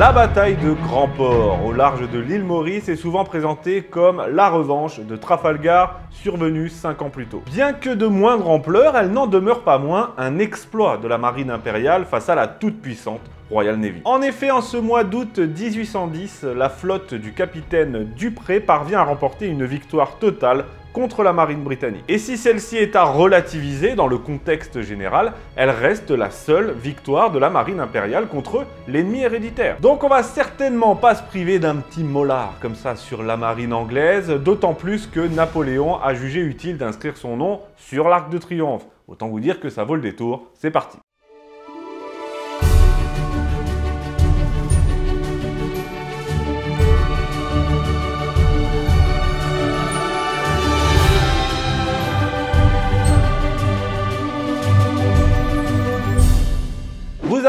La bataille de Grand Port au large de l'île Maurice est souvent présentée comme la revanche de Trafalgar survenue 5 ans plus tôt. Bien que de moindre ampleur, elle n'en demeure pas moins un exploit de la marine impériale face à la toute-puissante Royal Navy. En effet, en ce mois d'août 1810, la flotte du capitaine Dupré parvient à remporter une victoire totale contre la marine britannique. Et si celle-ci est à relativiser dans le contexte général, elle reste la seule victoire de la marine impériale contre l'ennemi héréditaire. Donc on va certainement pas se priver d'un petit molar comme ça sur la marine anglaise, d'autant plus que Napoléon a jugé utile d'inscrire son nom sur l'arc de triomphe. Autant vous dire que ça vaut le détour, c'est parti.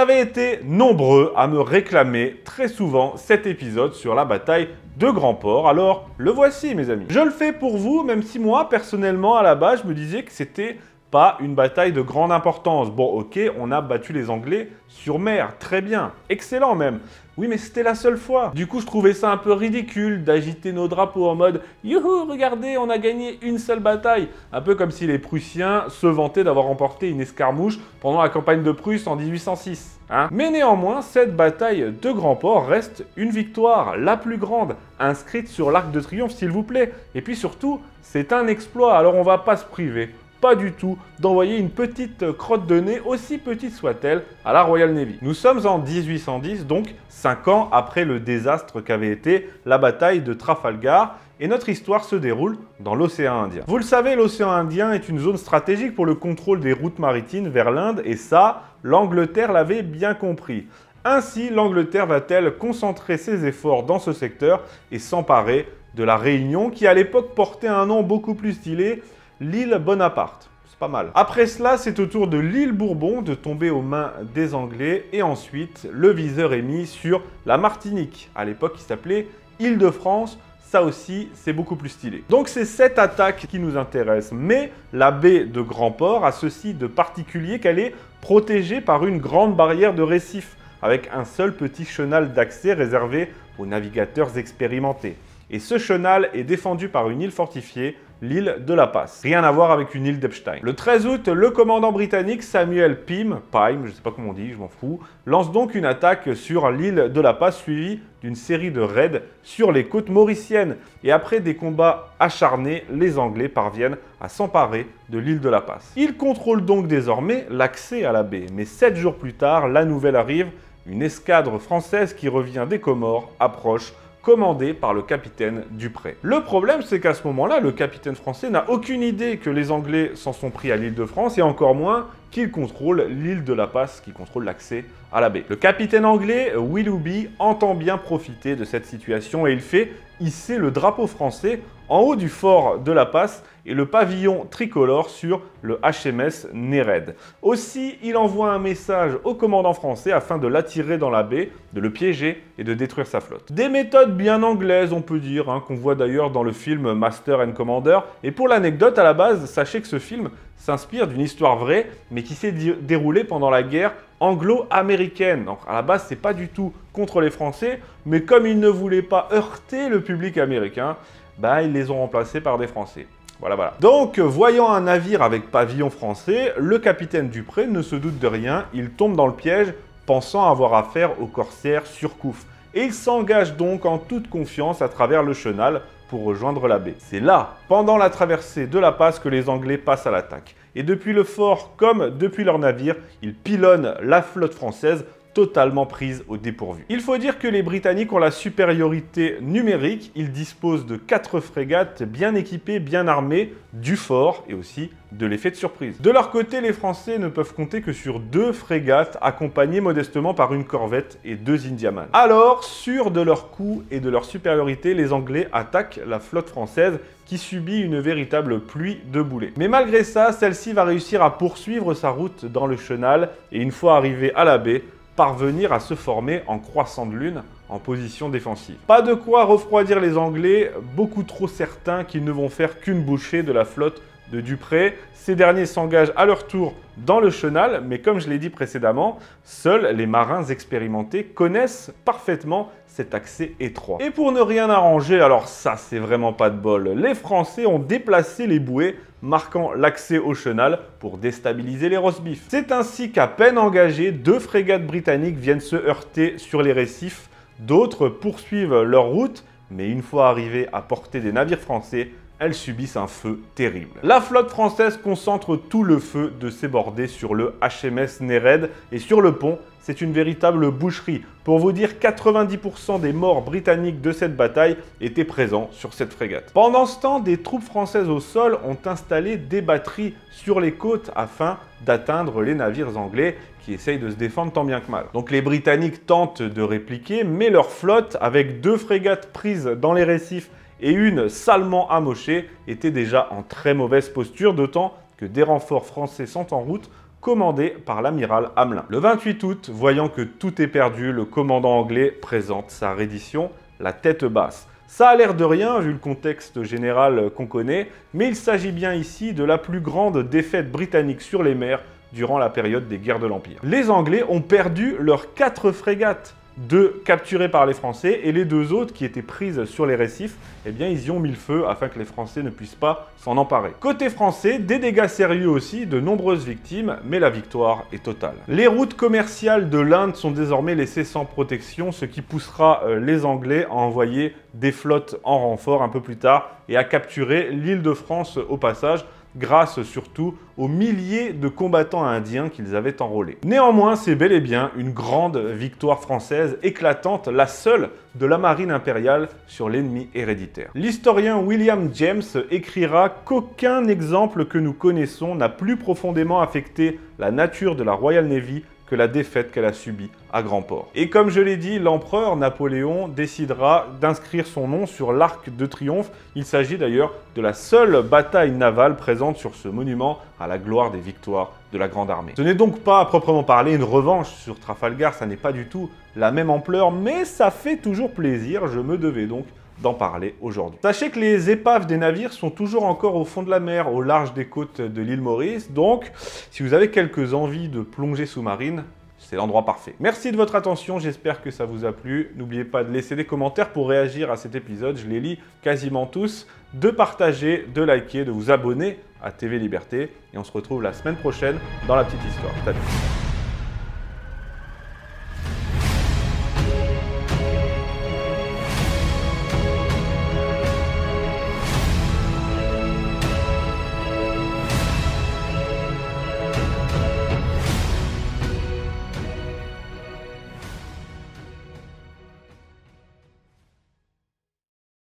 Avez été nombreux à me réclamer très souvent cet épisode sur la bataille de Grand Port, alors le voici mes amis. Je le fais pour vous, même si moi personnellement à la base je me disais que c'était pas une bataille de grande importance. Bon, ok, on a battu les Anglais sur mer, très bien, excellent même. Oui, mais c'était la seule fois. Du coup, je trouvais ça un peu ridicule d'agiter nos drapeaux en mode Youhou, regardez, on a gagné une seule bataille. Un peu comme si les Prussiens se vantaient d'avoir remporté une escarmouche pendant la campagne de Prusse en 1806. Hein mais néanmoins, cette bataille de Grand Port reste une victoire, la plus grande, inscrite sur l'Arc de Triomphe, s'il vous plaît. Et puis surtout, c'est un exploit, alors on va pas se priver pas du tout d'envoyer une petite crotte de nez, aussi petite soit-elle, à la Royal Navy. Nous sommes en 1810, donc 5 ans après le désastre qu'avait été la bataille de Trafalgar, et notre histoire se déroule dans l'océan Indien. Vous le savez, l'océan Indien est une zone stratégique pour le contrôle des routes maritimes vers l'Inde, et ça, l'Angleterre l'avait bien compris. Ainsi, l'Angleterre va-t-elle concentrer ses efforts dans ce secteur et s'emparer de la Réunion, qui à l'époque portait un nom beaucoup plus stylé, l'île Bonaparte. C'est pas mal. Après cela, c'est au tour de l'île Bourbon de tomber aux mains des Anglais et ensuite, le viseur est mis sur la Martinique. À l'époque, il s'appelait Île-de-France. Ça aussi, c'est beaucoup plus stylé. Donc c'est cette attaque qui nous intéresse. Mais la baie de Grand Port a ceci de particulier qu'elle est protégée par une grande barrière de récif avec un seul petit chenal d'accès réservé aux navigateurs expérimentés. Et ce chenal est défendu par une île fortifiée l'île de la Passe. Rien à voir avec une île d'Epstein. Le 13 août, le commandant britannique Samuel Pym, Pym, je sais pas comment on dit, je m'en fous, lance donc une attaque sur l'île de la Passe suivie d'une série de raids sur les côtes mauriciennes. Et après des combats acharnés, les Anglais parviennent à s'emparer de l'île de la Passe. Ils contrôlent donc désormais l'accès à la baie. Mais sept jours plus tard, la nouvelle arrive, une escadre française qui revient des Comores approche commandé par le capitaine Dupré. Le problème, c'est qu'à ce moment-là, le capitaine français n'a aucune idée que les Anglais s'en sont pris à l'île de France et encore moins qu'il contrôle l'île de la Passe qui contrôle l'accès à la baie. Le capitaine anglais, Willoughby, entend bien profiter de cette situation et il fait hisser le drapeau français en haut du fort de la Passe et le pavillon tricolore sur le HMS Nered. Aussi, il envoie un message au commandant français afin de l'attirer dans la baie, de le piéger et de détruire sa flotte. Des méthodes bien anglaises, on peut dire, hein, qu'on voit d'ailleurs dans le film Master and Commander. Et pour l'anecdote, à la base, sachez que ce film s'inspire d'une histoire vraie, mais qui s'est déroulée pendant la guerre anglo-américaine. Donc à la base, c'est pas du tout contre les Français, mais comme ils ne voulaient pas heurter le public américain, bah, ils les ont remplacés par des Français. Voilà, voilà. Donc, voyant un navire avec pavillon français, le capitaine Dupré ne se doute de rien, il tombe dans le piège, pensant avoir affaire aux corsaires Surcouf. Et il s'engage donc en toute confiance à travers le chenal pour rejoindre la baie. C'est là, pendant la traversée de la passe, que les Anglais passent à l'attaque. Et depuis le fort comme depuis leur navire, ils pilonnent la flotte française totalement prise au dépourvu. Il faut dire que les Britanniques ont la supériorité numérique, ils disposent de 4 frégates bien équipées, bien armées, du fort et aussi de l'effet de surprise. De leur côté, les Français ne peuvent compter que sur deux frégates accompagnées modestement par une corvette et deux Indiaman. Alors, sûrs de leur coup et de leur supériorité, les Anglais attaquent la flotte française qui subit une véritable pluie de boulets. Mais malgré ça, celle-ci va réussir à poursuivre sa route dans le chenal et une fois arrivée à la baie, parvenir à se former en croissant de lune en position défensive. Pas de quoi refroidir les Anglais, beaucoup trop certains qu'ils ne vont faire qu'une bouchée de la flotte de Dupré. Ces derniers s'engagent à leur tour dans le chenal, mais comme je l'ai dit précédemment, seuls les marins expérimentés connaissent parfaitement cet accès étroit. Et pour ne rien arranger, alors ça c'est vraiment pas de bol, les Français ont déplacé les bouées marquant l'accès au chenal pour déstabiliser les rosbifs. C'est ainsi qu'à peine engagées, deux frégates britanniques viennent se heurter sur les récifs, d'autres poursuivent leur route, mais une fois arrivées à portée des navires français, elles subissent un feu terrible. La flotte française concentre tout le feu de ses bordées sur le HMS Nereid et sur le pont, c'est une véritable boucherie. Pour vous dire, 90% des morts britanniques de cette bataille étaient présents sur cette frégate. Pendant ce temps, des troupes françaises au sol ont installé des batteries sur les côtes afin d'atteindre les navires anglais qui essayent de se défendre tant bien que mal. Donc les Britanniques tentent de répliquer, mais leur flotte, avec deux frégates prises dans les récifs et une salement amochée était déjà en très mauvaise posture, d'autant que des renforts français sont en route commandés par l'amiral Hamelin. Le 28 août, voyant que tout est perdu, le commandant anglais présente sa reddition, la tête basse. Ça a l'air de rien vu le contexte général qu'on connaît, mais il s'agit bien ici de la plus grande défaite britannique sur les mers durant la période des guerres de l'Empire. Les Anglais ont perdu leurs quatre frégates, deux capturés par les Français et les deux autres qui étaient prises sur les récifs, eh bien ils y ont mis le feu afin que les Français ne puissent pas s'en emparer. Côté français, des dégâts sérieux aussi, de nombreuses victimes, mais la victoire est totale. Les routes commerciales de l'Inde sont désormais laissées sans protection, ce qui poussera euh, les Anglais à envoyer des flottes en renfort un peu plus tard et à capturer l'île de France au passage grâce surtout aux milliers de combattants indiens qu'ils avaient enrôlés. Néanmoins, c'est bel et bien une grande victoire française éclatante, la seule de la marine impériale sur l'ennemi héréditaire. L'historien William James écrira qu'aucun exemple que nous connaissons n'a plus profondément affecté la nature de la Royal Navy que la défaite qu'elle a subie grand port. Et comme je l'ai dit, l'empereur Napoléon décidera d'inscrire son nom sur l'arc de triomphe. Il s'agit d'ailleurs de la seule bataille navale présente sur ce monument à la gloire des victoires de la Grande Armée. Ce n'est donc pas à proprement parler une revanche sur Trafalgar, ça n'est pas du tout la même ampleur, mais ça fait toujours plaisir, je me devais donc d'en parler aujourd'hui. Sachez que les épaves des navires sont toujours encore au fond de la mer, au large des côtes de l'île Maurice, donc si vous avez quelques envies de plongée sous-marine, c'est l'endroit parfait. Merci de votre attention, j'espère que ça vous a plu. N'oubliez pas de laisser des commentaires pour réagir à cet épisode, je les lis quasiment tous, de partager, de liker, de vous abonner à TV Liberté, et on se retrouve la semaine prochaine dans la petite histoire. Salut